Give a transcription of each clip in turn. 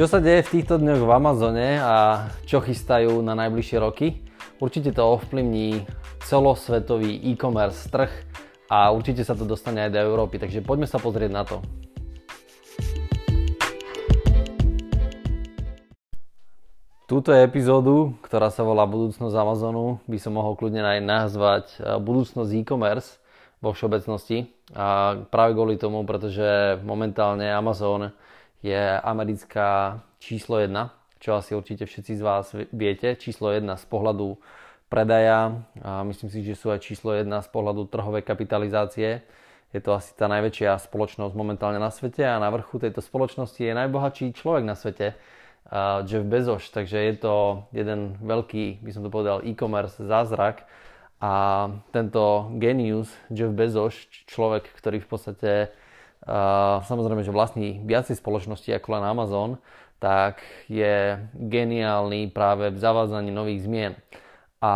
Čo sa deje v týchto dňoch v Amazone a čo chystajú na najbližšie roky? Určite to ovplyvní celosvetový e-commerce trh a určite sa to dostane aj do Európy, takže poďme sa pozrieť na to. Túto epizódu, ktorá sa volá Budúcnosť Amazonu, by som mohol kľudne aj nazvať eh, Budúcnosť e-commerce vo všeobecnosti. A práve kvôli tomu, pretože momentálne Amazon je americká číslo 1, čo asi určite všetci z vás viete. Číslo 1 z pohľadu predaja a myslím si, že sú aj číslo 1 z pohľadu trhovej kapitalizácie. Je to asi tá najväčšia spoločnosť momentálne na svete a na vrchu tejto spoločnosti je najbohatší človek na svete, Jeff Bezos, takže je to jeden veľký, by som to povedal, e-commerce zázrak a tento genius Jeff Bezos, človek, ktorý v podstate samozrejme, že vlastní viacej spoločnosti ako len Amazon, tak je geniálny práve v zavádzaní nových zmien. A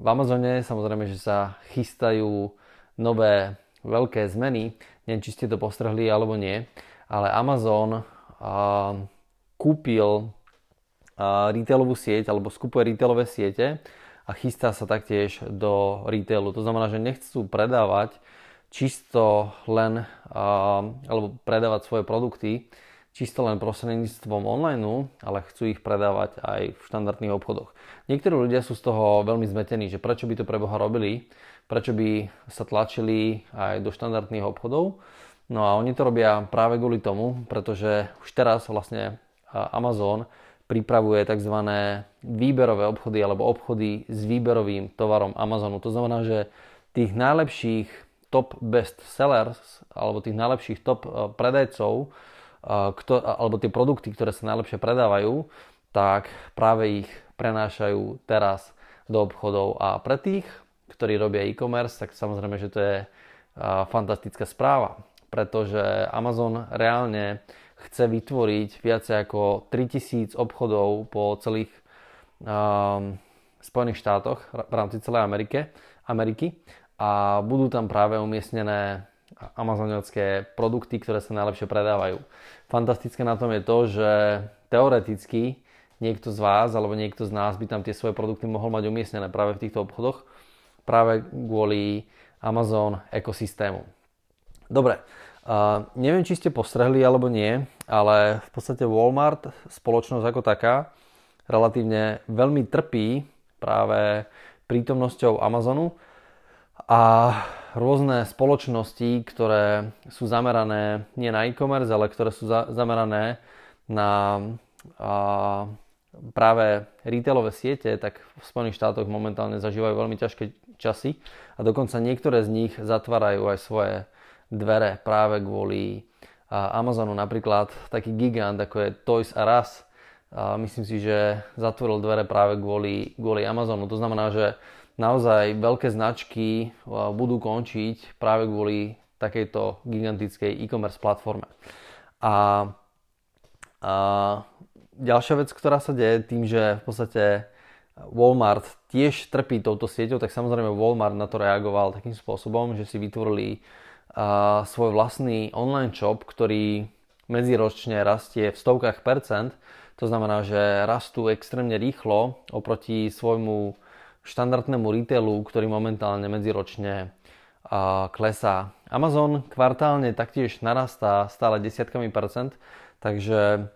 v Amazone samozrejme, že sa chystajú nové veľké zmeny. Neviem, či ste to postrhli alebo nie, ale Amazon uh, kúpil retailovú sieť alebo skupuje retailové siete a chystá sa taktiež do retailu. To znamená, že nechcú predávať čisto len alebo predávať svoje produkty čisto len prostredníctvom online, ale chcú ich predávať aj v štandardných obchodoch. Niektorí ľudia sú z toho veľmi zmetení, že prečo by to pre Boha robili, prečo by sa tlačili aj do štandardných obchodov. No a oni to robia práve kvôli tomu, pretože už teraz vlastne Amazon pripravuje tzv. výberové obchody alebo obchody s výberovým tovarom Amazonu. To znamená, že tých najlepších top best sellers alebo tých najlepších top e, predajcov e, alebo tie produkty, ktoré sa najlepšie predávajú, tak práve ich prenášajú teraz do obchodov. A pre tých, ktorí robia e-commerce, tak samozrejme, že to je e, fantastická správa, pretože Amazon reálne chce vytvoriť viacej ako 3000 obchodov po celých um, Spojených štátoch v rámci celej Amerike, Ameriky a budú tam práve umiestnené amazoniacké produkty, ktoré sa najlepšie predávajú. Fantastické na tom je to, že teoreticky niekto z vás alebo niekto z nás by tam tie svoje produkty mohol mať umiestnené práve v týchto obchodoch práve kvôli Amazon ekosystému. Dobre, Uh, neviem, či ste postrehli alebo nie, ale v podstate Walmart, spoločnosť ako taká, relatívne veľmi trpí práve prítomnosťou Amazonu a rôzne spoločnosti, ktoré sú zamerané nie na e-commerce, ale ktoré sú za, zamerané na a, práve retailové siete, tak v Spojených štátoch momentálne zažívajú veľmi ťažké časy a dokonca niektoré z nich zatvárajú aj svoje dvere práve kvôli Amazonu. Napríklad taký gigant ako je Toys R Us, myslím si, že zatvoril dvere práve kvôli, kvôli Amazonu. To znamená, že naozaj veľké značky budú končiť práve kvôli takejto gigantickej e-commerce platforme. A, a ďalšia vec, ktorá sa deje tým, že v podstate Walmart tiež trpí touto sieťou, tak samozrejme Walmart na to reagoval takým spôsobom, že si vytvorili a svoj vlastný online shop, ktorý medziročne rastie v stovkách percent. To znamená, že rastú extrémne rýchlo oproti svojmu štandardnému retailu, ktorý momentálne medziročne klesá. Amazon kvartálne taktiež narastá stále desiatkami percent, takže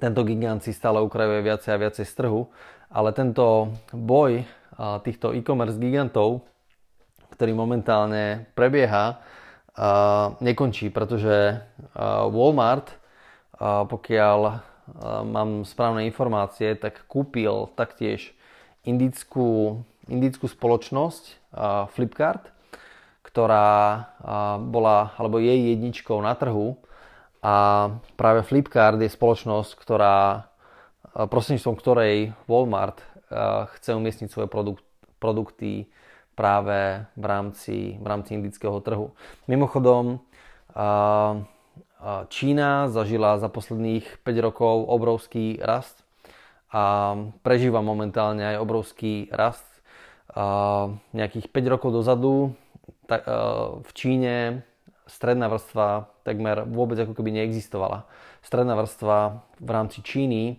tento gigant si stále ukrajuje viacej a viacej z trhu, ale tento boj týchto e-commerce gigantov, ktorý momentálne prebieha, nekončí, pretože Walmart, pokiaľ mám správne informácie, tak kúpil taktiež indickú, indickú spoločnosť Flipkart, ktorá bola, alebo je jedničkou na trhu a práve Flipkart je spoločnosť, ktorá prostredníctvom ktorej Walmart chce umiestniť svoje produkt, produkty práve v rámci, v rámci indického trhu. Mimochodom, Čína zažila za posledných 5 rokov obrovský rast a prežíva momentálne aj obrovský rast. Nejakých 5 rokov dozadu v Číne stredná vrstva takmer vôbec ako keby neexistovala. Stredná vrstva v rámci Číny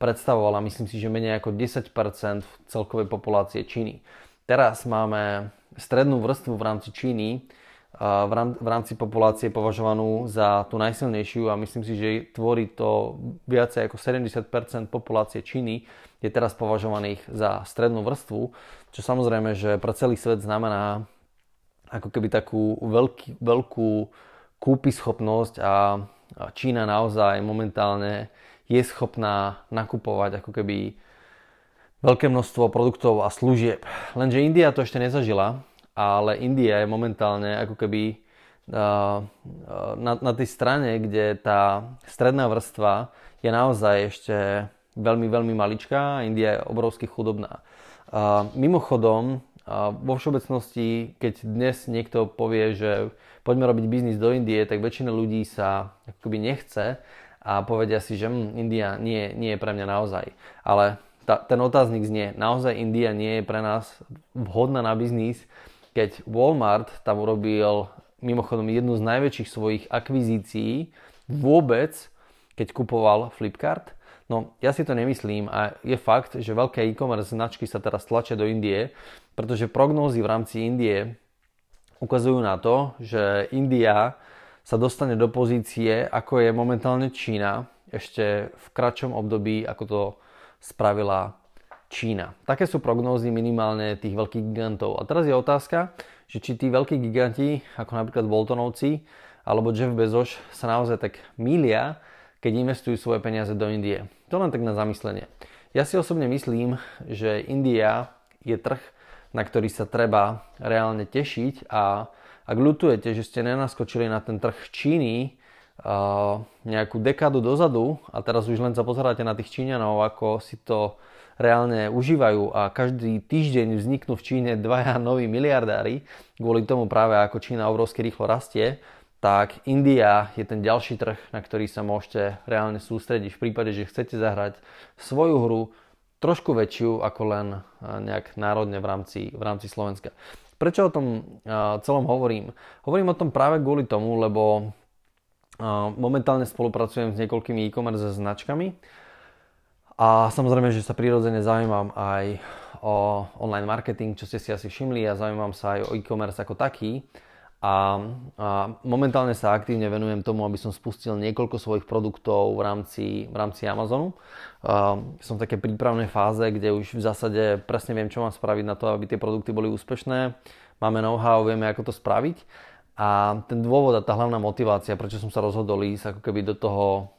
predstavovala, myslím si, že menej ako 10% celkovej populácie Číny. Teraz máme strednú vrstvu v rámci Číny, v rámci populácie považovanú za tú najsilnejšiu a myslím si, že tvorí to viacej ako 70% populácie Číny je teraz považovaných za strednú vrstvu, čo samozrejme, že pre celý svet znamená ako keby takú veľký, veľkú kúpyschopnosť a Čína naozaj momentálne je schopná nakupovať ako keby veľké množstvo produktov a služieb. Lenže India to ešte nezažila, ale India je momentálne ako keby na, na tej strane, kde tá stredná vrstva je naozaj ešte veľmi, veľmi maličká. India je obrovsky chudobná. Mimochodom, vo všeobecnosti, keď dnes niekto povie, že poďme robiť biznis do Indie, tak väčšina ľudí sa akoby nechce a povedia si, že hm, India nie, nie je pre mňa naozaj. Ale ta, ten otáznik znie, naozaj India nie je pre nás vhodná na biznis, keď Walmart tam urobil mimochodom jednu z najväčších svojich akvizícií vôbec, keď kupoval Flipkart. No, ja si to nemyslím a je fakt, že veľké e-commerce značky sa teraz tlačia do Indie, pretože prognózy v rámci Indie ukazujú na to, že India sa dostane do pozície, ako je momentálne Čína, ešte v kratšom období, ako to spravila Čína. Také sú prognózy minimálne tých veľkých gigantov. A teraz je otázka, že či tí veľkí giganti, ako napríklad Boltonovci alebo Jeff Bezos, sa naozaj tak milia, keď investujú svoje peniaze do Indie. To len tak na zamyslenie. Ja si osobne myslím, že India je trh, na ktorý sa treba reálne tešiť a ak ľutujete, že ste nenaskočili na ten trh Číny nejakú dekádu dozadu a teraz už len sa pozeráte na tých Číňanov, ako si to reálne užívajú a každý týždeň vzniknú v Číne dvaja noví miliardári, kvôli tomu práve ako Čína obrovsky rýchlo rastie, tak India je ten ďalší trh, na ktorý sa môžete reálne sústrediť v prípade, že chcete zahrať svoju hru trošku väčšiu ako len nejak národne v rámci, v rámci Slovenska. Prečo o tom celom hovorím? Hovorím o tom práve kvôli tomu, lebo momentálne spolupracujem s niekoľkými e-commerce značkami a samozrejme, že sa prirodzene zaujímam aj o online marketing, čo ste si asi všimli a zaujímam sa aj o e-commerce ako taký. A, a momentálne sa aktívne venujem tomu, aby som spustil niekoľko svojich produktov v rámci, v rámci Amazonu. A, som v také prípravnej fáze, kde už v zásade presne viem, čo mám spraviť na to, aby tie produkty boli úspešné. Máme know-how, vieme, ako to spraviť. A ten dôvod a tá hlavná motivácia, prečo som sa rozhodol ísť ako keby do toho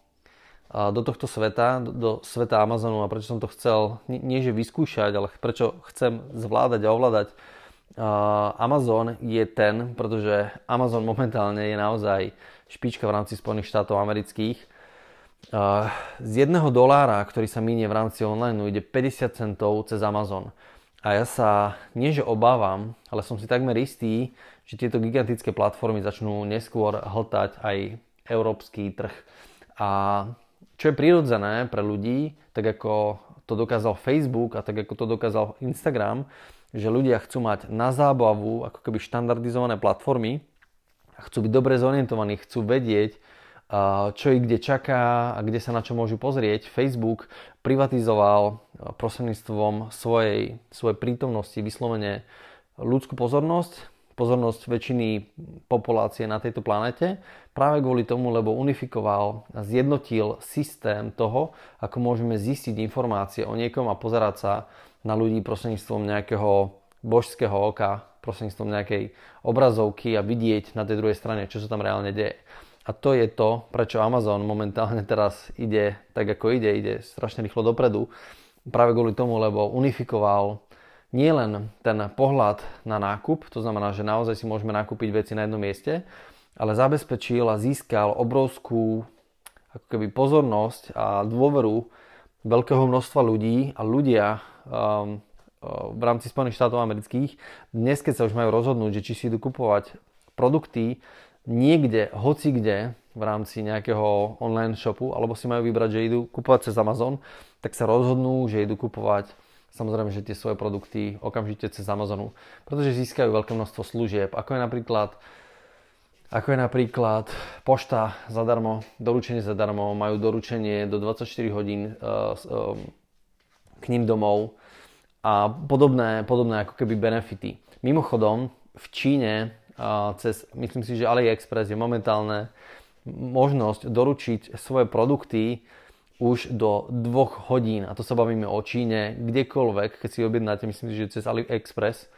do tohto sveta, do, sveta Amazonu a prečo som to chcel, nie že vyskúšať, ale prečo chcem zvládať a ovládať Amazon je ten, pretože Amazon momentálne je naozaj špička v rámci Spojených štátov amerických. Z jedného dolára, ktorý sa minie v rámci online, ide 50 centov cez Amazon. A ja sa nie že obávam, ale som si takmer istý, že tieto gigantické platformy začnú neskôr hltať aj európsky trh. A čo je prirodzené pre ľudí, tak ako to dokázal Facebook a tak ako to dokázal Instagram, že ľudia chcú mať na zábavu ako keby štandardizované platformy a chcú byť dobre zorientovaní, chcú vedieť, čo ich kde čaká a kde sa na čo môžu pozrieť. Facebook privatizoval prostredníctvom svojej, svojej prítomnosti vyslovene ľudskú pozornosť, pozornosť väčšiny populácie na tejto planete práve kvôli tomu, lebo unifikoval a zjednotil systém toho, ako môžeme zistiť informácie o niekom a pozerať sa na ľudí prostredníctvom nejakého božského oka, prostredníctvom nejakej obrazovky a vidieť na tej druhej strane, čo sa tam reálne deje. A to je to, prečo Amazon momentálne teraz ide tak, ako ide, ide strašne rýchlo dopredu. Práve kvôli tomu, lebo unifikoval nielen ten pohľad na nákup, to znamená, že naozaj si môžeme nakúpiť veci na jednom mieste, ale zabezpečil a získal obrovskú ako keby pozornosť a dôveru veľkého množstva ľudí a ľudia um, uh, v rámci Spojených štátov amerických. Dnes, keď sa už majú rozhodnúť, že či si idú kupovať produkty niekde, hoci kde v rámci nejakého online shopu, alebo si majú vybrať, že idú kupovať cez Amazon, tak sa rozhodnú, že idú kupovať samozrejme, že tie svoje produkty okamžite cez Amazonu, pretože získajú veľké množstvo služieb, ako je napríklad ako je napríklad pošta zadarmo, doručenie zadarmo, majú doručenie do 24 hodín uh, uh, k ním domov a podobné, podobné ako keby benefity. Mimochodom, v Číne uh, cez, myslím si, že AliExpress je momentálne možnosť doručiť svoje produkty už do dvoch hodín. A to sa bavíme o Číne, kdekoľvek, keď si objednáte, myslím si, že cez AliExpress,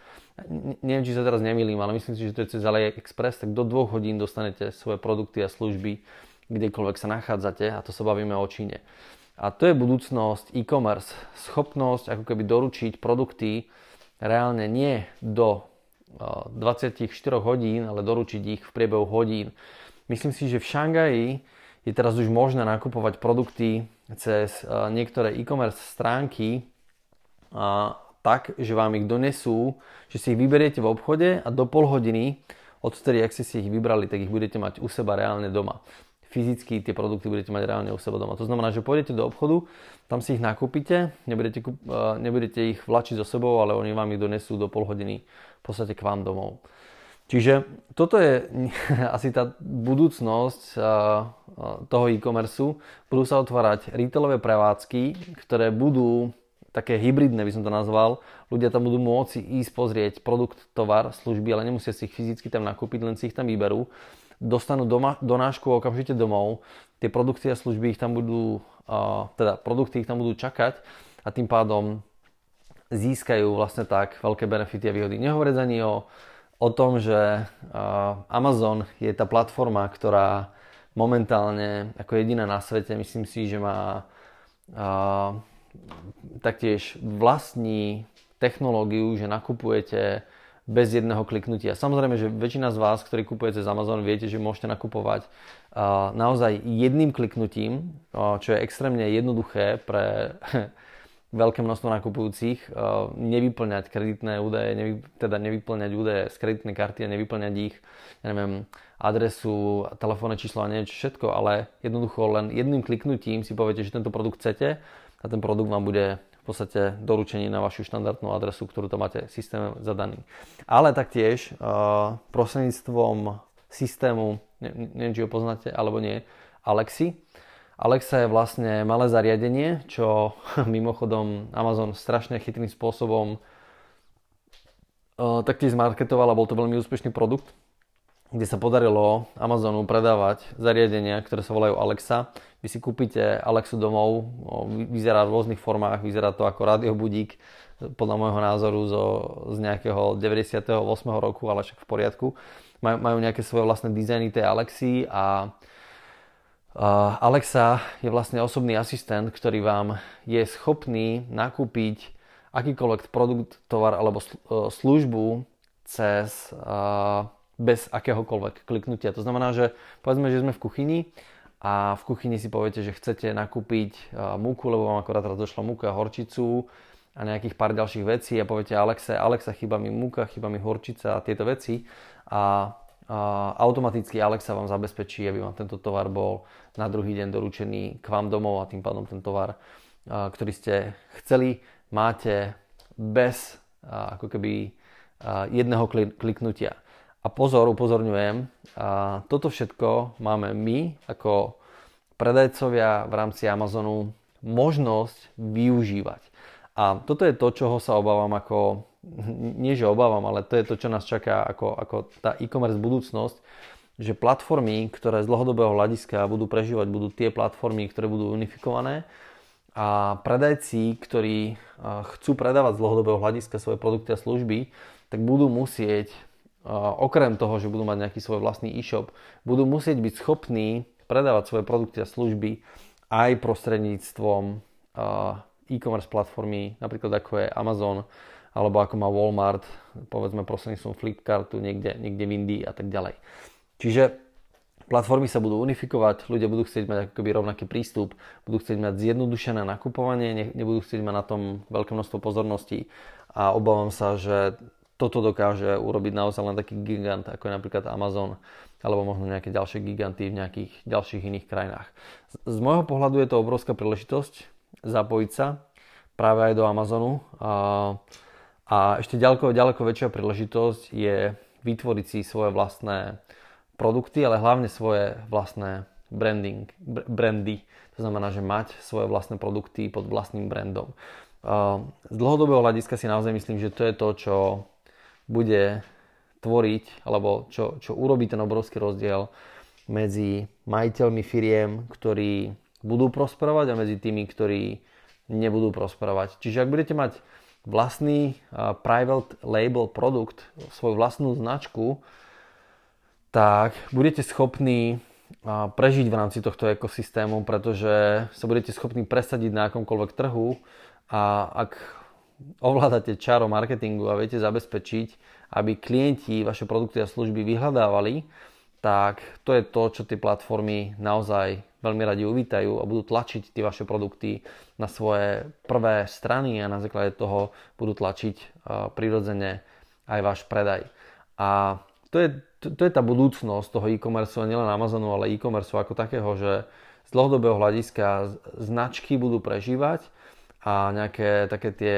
neviem, či sa teraz nemýlim, ale myslím si, že to je cez AliExpress, tak do dvoch hodín dostanete svoje produkty a služby, kdekoľvek sa nachádzate a to sa bavíme o Číne. A to je budúcnosť e-commerce. Schopnosť ako keby doručiť produkty reálne nie do 24 hodín, ale doručiť ich v priebehu hodín. Myslím si, že v Šangaji je teraz už možné nakupovať produkty cez niektoré e-commerce stránky tak, že vám ich donesú, že si ich vyberiete v obchode a do pol hodiny odtedy, ak ste si ich vybrali, tak ich budete mať u seba reálne doma. Fyzicky tie produkty budete mať reálne u seba doma. To znamená, že pôjdete do obchodu, tam si ich nakúpite, nebudete, e, nebudete ich vlačiť so sebou, ale oni vám ich donesú do pol hodiny v podstate k vám domov. Čiže toto je asi tá budúcnosť e, e, toho e-commerce. Budú sa otvárať retailové prevádzky, ktoré budú také hybridné by som to nazval. Ľudia tam budú môcť ísť pozrieť produkt, tovar, služby, ale nemusia si ich fyzicky tam nakúpiť, len si ich tam vyberú. Dostanú doma, donášku okamžite domov, tie produkty a služby ich tam budú, uh, teda produkty ich tam budú čakať a tým pádom získajú vlastne tak veľké benefity a výhody. Nehovoriť ani o, o tom, že uh, Amazon je tá platforma, ktorá momentálne ako jediná na svete, myslím si, že má uh, taktiež vlastní technológiu, že nakupujete bez jedného kliknutia. Samozrejme, že väčšina z vás, ktorí kupujete z Amazon, viete, že môžete nakupovať uh, naozaj jedným kliknutím, čo je extrémne jednoduché pre veľké množstvo nakupujúcich, uh, nevyplňať kreditné údaje, nevy, teda nevyplňať údaje z kreditnej karty a nevyplňať ich, ja neviem, adresu, telefónne číslo a niečo všetko, ale jednoducho len jedným kliknutím si poviete, že tento produkt chcete a ten produkt vám bude v podstate doručený na vašu štandardnú adresu, ktorú tam máte systém zadaný. Ale taktiež uh, prostredníctvom systému, ne, neviem, či ho poznáte alebo nie, Alexi. Alexa je vlastne malé zariadenie, čo mimochodom Amazon strašne chytrým spôsobom uh, taktiež zmarketoval a bol to veľmi úspešný produkt kde sa podarilo Amazonu predávať zariadenia, ktoré sa volajú Alexa. Vy si kúpite Alexu domov, vyzerá v rôznych formách, vyzerá to ako radiobudík, podľa môjho názoru zo, z nejakého 98. roku, ale však v poriadku. Maj, majú nejaké svoje vlastné dizajny tej Alexy a Alexa je vlastne osobný asistent, ktorý vám je schopný nakúpiť akýkoľvek produkt, tovar alebo službu cez uh, bez akéhokoľvek kliknutia. To znamená, že povedzme, že sme v kuchyni a v kuchyni si poviete, že chcete nakúpiť múku, lebo vám akorát teraz došla múka, horčicu a nejakých pár ďalších vecí a poviete Alexe, Alexa, chýba mi múka, chýba mi horčica a tieto veci a, a automaticky Alexa vám zabezpečí, aby vám tento tovar bol na druhý deň doručený k vám domov a tým pádom ten tovar, ktorý ste chceli, máte bez ako keby jedného kliknutia. A pozor, upozorňujem, toto všetko máme my ako predajcovia v rámci Amazonu možnosť využívať. A toto je to, čoho sa obávam ako, nie že obávam, ale to je to, čo nás čaká ako, ako tá e-commerce budúcnosť, že platformy, ktoré z dlhodobého hľadiska budú prežívať, budú tie platformy, ktoré budú unifikované a predajci, ktorí chcú predávať z dlhodobého hľadiska svoje produkty a služby, tak budú musieť okrem toho, že budú mať nejaký svoj vlastný e-shop, budú musieť byť schopní predávať svoje produkty a služby aj prostredníctvom e-commerce platformy, napríklad ako je Amazon, alebo ako má Walmart, povedzme prostredníctvom Flipkartu niekde, niekde v Indii a tak ďalej. Čiže platformy sa budú unifikovať, ľudia budú chcieť mať akoby rovnaký prístup, budú chcieť mať zjednodušené nakupovanie, nebudú chcieť mať na tom veľké množstvo pozorností a obávam sa, že toto dokáže urobiť naozaj len taký gigant, ako je napríklad Amazon, alebo možno nejaké ďalšie giganty v nejakých ďalších iných krajinách. Z môjho pohľadu je to obrovská príležitosť zapojiť sa práve aj do Amazonu. A, a ešte ďaleko, ďaleko väčšia príležitosť je vytvoriť si svoje vlastné produkty, ale hlavne svoje vlastné branding, brandy. To znamená, že mať svoje vlastné produkty pod vlastným brandom. Z dlhodobého hľadiska si naozaj myslím, že to je to, čo bude tvoriť, alebo čo, čo urobí ten obrovský rozdiel medzi majiteľmi firiem, ktorí budú prosperovať a medzi tými, ktorí nebudú prosperovať. Čiže ak budete mať vlastný uh, private label produkt, svoju vlastnú značku, tak budete schopní prežiť v rámci tohto ekosystému, pretože sa budete schopní presadiť na akomkoľvek trhu a ak ovládate čaro marketingu a viete zabezpečiť, aby klienti vaše produkty a služby vyhľadávali, tak to je to, čo tie platformy naozaj veľmi radi uvítajú a budú tlačiť tie vaše produkty na svoje prvé strany a na základe toho budú tlačiť prirodzene aj váš predaj. A to je, to, to je tá budúcnosť toho e-commerce, nielen Amazonu, ale e-commerce ako takého, že z dlhodobého hľadiska značky budú prežívať a nejaké také tie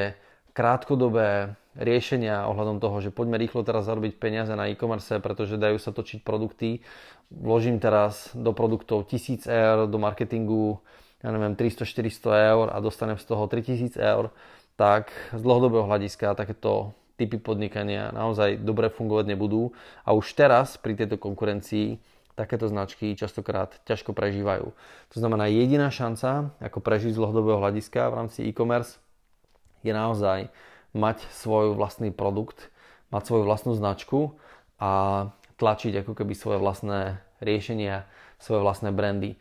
krátkodobé riešenia ohľadom toho, že poďme rýchlo teraz zarobiť peniaze na e-commerce, pretože dajú sa točiť produkty. Vložím teraz do produktov 1000 eur, do marketingu ja neviem, 300-400 eur a dostanem z toho 3000 eur, tak z dlhodobého hľadiska takéto typy podnikania naozaj dobre fungovať nebudú. A už teraz pri tejto konkurencii takéto značky častokrát ťažko prežívajú. To znamená, jediná šanca, ako prežiť z dlhodobého hľadiska v rámci e-commerce, je naozaj mať svoj vlastný produkt, mať svoju vlastnú značku a tlačiť ako keby svoje vlastné riešenia, svoje vlastné brandy.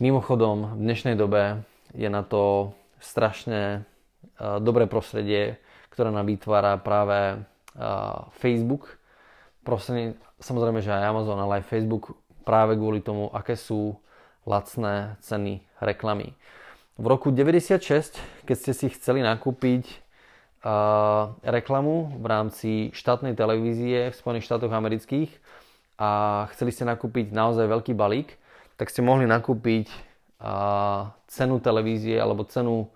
Mimochodom, v dnešnej dobe je na to strašne dobré prostredie, ktoré nám vytvára práve Facebook. Prostredie, samozrejme, že aj Amazon, ale aj Facebook práve kvôli tomu, aké sú lacné ceny reklamy. V roku 96, keď ste si chceli nakúpiť reklamu v rámci štátnej televízie v Spojených štátoch amerických a chceli ste nakúpiť naozaj veľký balík, tak ste mohli nakúpiť cenu televízie alebo cenu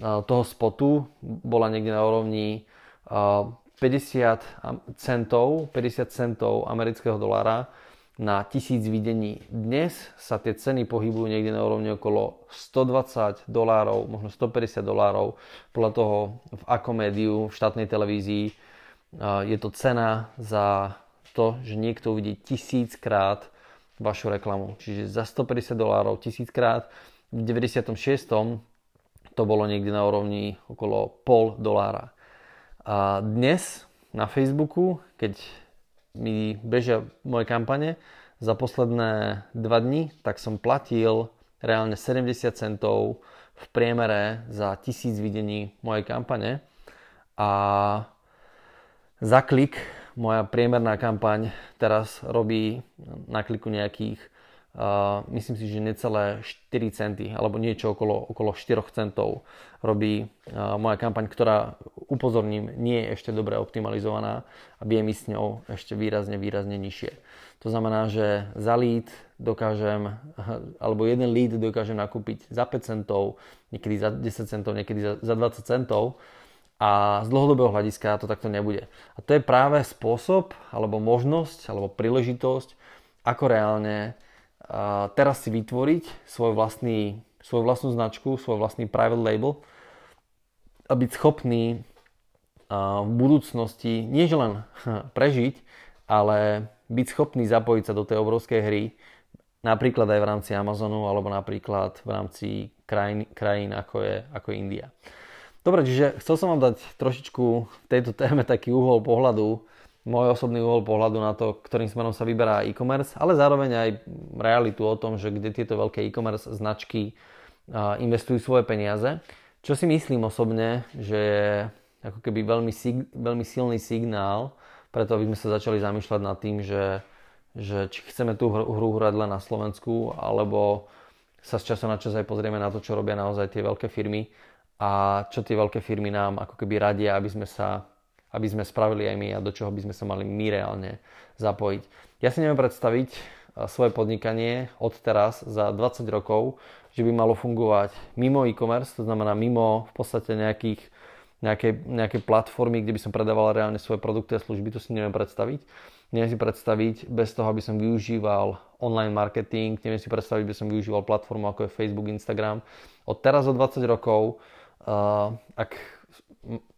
toho spotu. Bola niekde na úrovni 50 centov, 50 centov amerického dolára na tisíc videní. Dnes sa tie ceny pohybujú niekde na úrovni okolo 120 dolárov, možno 150 dolárov, podľa toho v akom médiu, v štátnej televízii je to cena za to, že niekto uvidí tisíckrát vašu reklamu. Čiže za 150 dolárov tisíckrát. V 96. to bolo niekde na úrovni okolo pol dolára. A dnes na Facebooku, keď mi bežia moje kampane. Za posledné dva dni, tak som platil reálne 70 centov v priemere za tisíc videní mojej kampane. A za klik moja priemerná kampaň teraz robí na kliku nejakých Uh, myslím si, že necelé 4 centy alebo niečo okolo, okolo 4 centov robí uh, moja kampaň, ktorá upozorním nie je ešte dobre optimalizovaná a vie mi s ňou ešte výrazne, výrazne nižšie. To znamená, že za lead dokážem, alebo jeden lead dokážem nakúpiť za 5 centov, niekedy za 10 centov, niekedy za, za 20 centov a z dlhodobého hľadiska to takto nebude. A to je práve spôsob, alebo možnosť, alebo príležitosť, ako reálne teraz si vytvoriť svoj vlastný, svoju vlastnú značku, svoj vlastný private label a byť schopný v budúcnosti nie len prežiť, ale byť schopný zapojiť sa do tej obrovskej hry, napríklad aj v rámci Amazonu alebo napríklad v rámci krajín, krajín ako, je, ako je India. Dobre, čiže chcel som vám dať trošičku v tejto téme taký uhol pohľadu, môj osobný uhol pohľadu na to, ktorým smerom sa vyberá e-commerce, ale zároveň aj realitu o tom, že kde tieto veľké e-commerce značky investujú svoje peniaze. Čo si myslím osobne, že je ako keby veľmi, veľmi silný signál, preto aby sme sa začali zamýšľať nad tým, že, že či chceme tú hru hrať len na Slovensku, alebo sa z času na čas aj pozrieme na to, čo robia naozaj tie veľké firmy a čo tie veľké firmy nám ako keby radia, aby sme sa aby sme spravili aj my a do čoho by sme sa mali my reálne zapojiť. Ja si neviem predstaviť svoje podnikanie od teraz za 20 rokov, že by malo fungovať mimo e-commerce, to znamená mimo v podstate nejakých, nejaké, nejaké platformy, kde by som predával reálne svoje produkty a služby, to si neviem predstaviť. neviem si predstaviť bez toho, aby som využíval online marketing, neviem si predstaviť, aby som využíval platformu ako je Facebook, Instagram. Od teraz o 20 rokov, uh, ak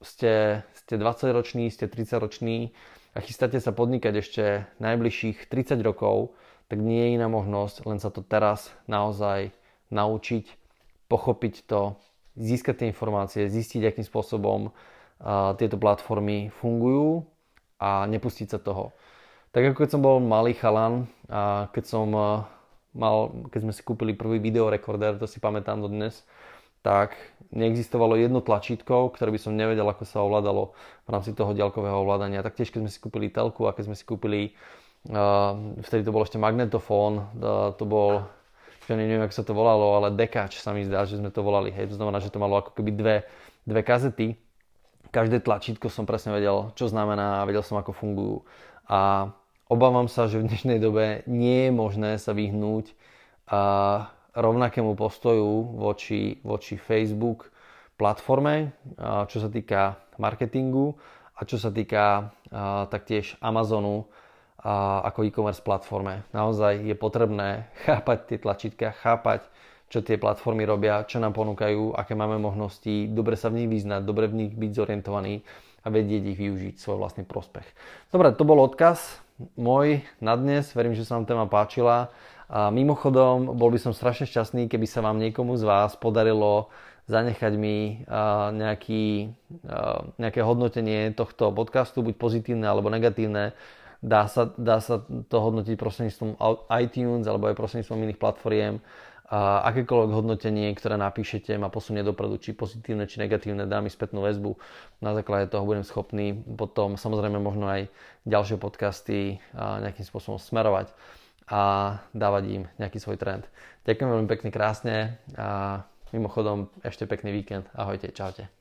ste, ste 20 roční, ste 30 roční a chystáte sa podnikať ešte najbližších 30 rokov, tak nie je iná možnosť len sa to teraz naozaj naučiť, pochopiť to, získať tie informácie, zistiť, akým spôsobom uh, tieto platformy fungujú a nepustiť sa toho. Tak ako keď som bol malý chalan a keď som uh, mal, keď sme si kúpili prvý videorekorder, to si pamätám do dnes, tak neexistovalo jedno tlačítko, ktoré by som nevedel, ako sa ovládalo v rámci toho ďalkového ovládania. Tak tiež, keď sme si kúpili telku a keď sme si kúpili, uh, vtedy to bol ešte magnetofón, uh, to bol že neviem, ako sa to volalo, ale dekač sa mi zdá, že sme to volali. Hej, to znamená, že to malo ako keby dve, dve kazety. Každé tlačítko som presne vedel, čo znamená a vedel som, ako fungujú. A obávam sa, že v dnešnej dobe nie je možné sa vyhnúť a rovnakému postoju voči, voči Facebook platforme, čo sa týka marketingu a čo sa týka taktiež Amazonu, ako e-commerce platforme. Naozaj je potrebné chápať tie tlačítka, chápať, čo tie platformy robia, čo nám ponúkajú, aké máme možnosti, dobre sa v nich vyznať, dobre v nich byť zorientovaný a vedieť ich využiť svoj vlastný prospech. Dobre, to bol odkaz môj na dnes. Verím, že sa vám téma páčila. A mimochodom, bol by som strašne šťastný, keby sa vám niekomu z vás podarilo zanechať mi nejaký, nejaké hodnotenie tohto podcastu, buď pozitívne alebo negatívne Dá sa, dá sa to hodnotiť prostredníctvom iTunes alebo aj prostredníctvom iných platformiem. Akékoľvek hodnotenie, ktoré napíšete, ma posunie dopredu, či pozitívne, či negatívne, dá mi spätnú väzbu. Na základe toho budem schopný potom samozrejme možno aj ďalšie podcasty nejakým spôsobom smerovať a dávať im nejaký svoj trend. Ďakujem veľmi pekne, krásne a mimochodom ešte pekný víkend. Ahojte, čaute.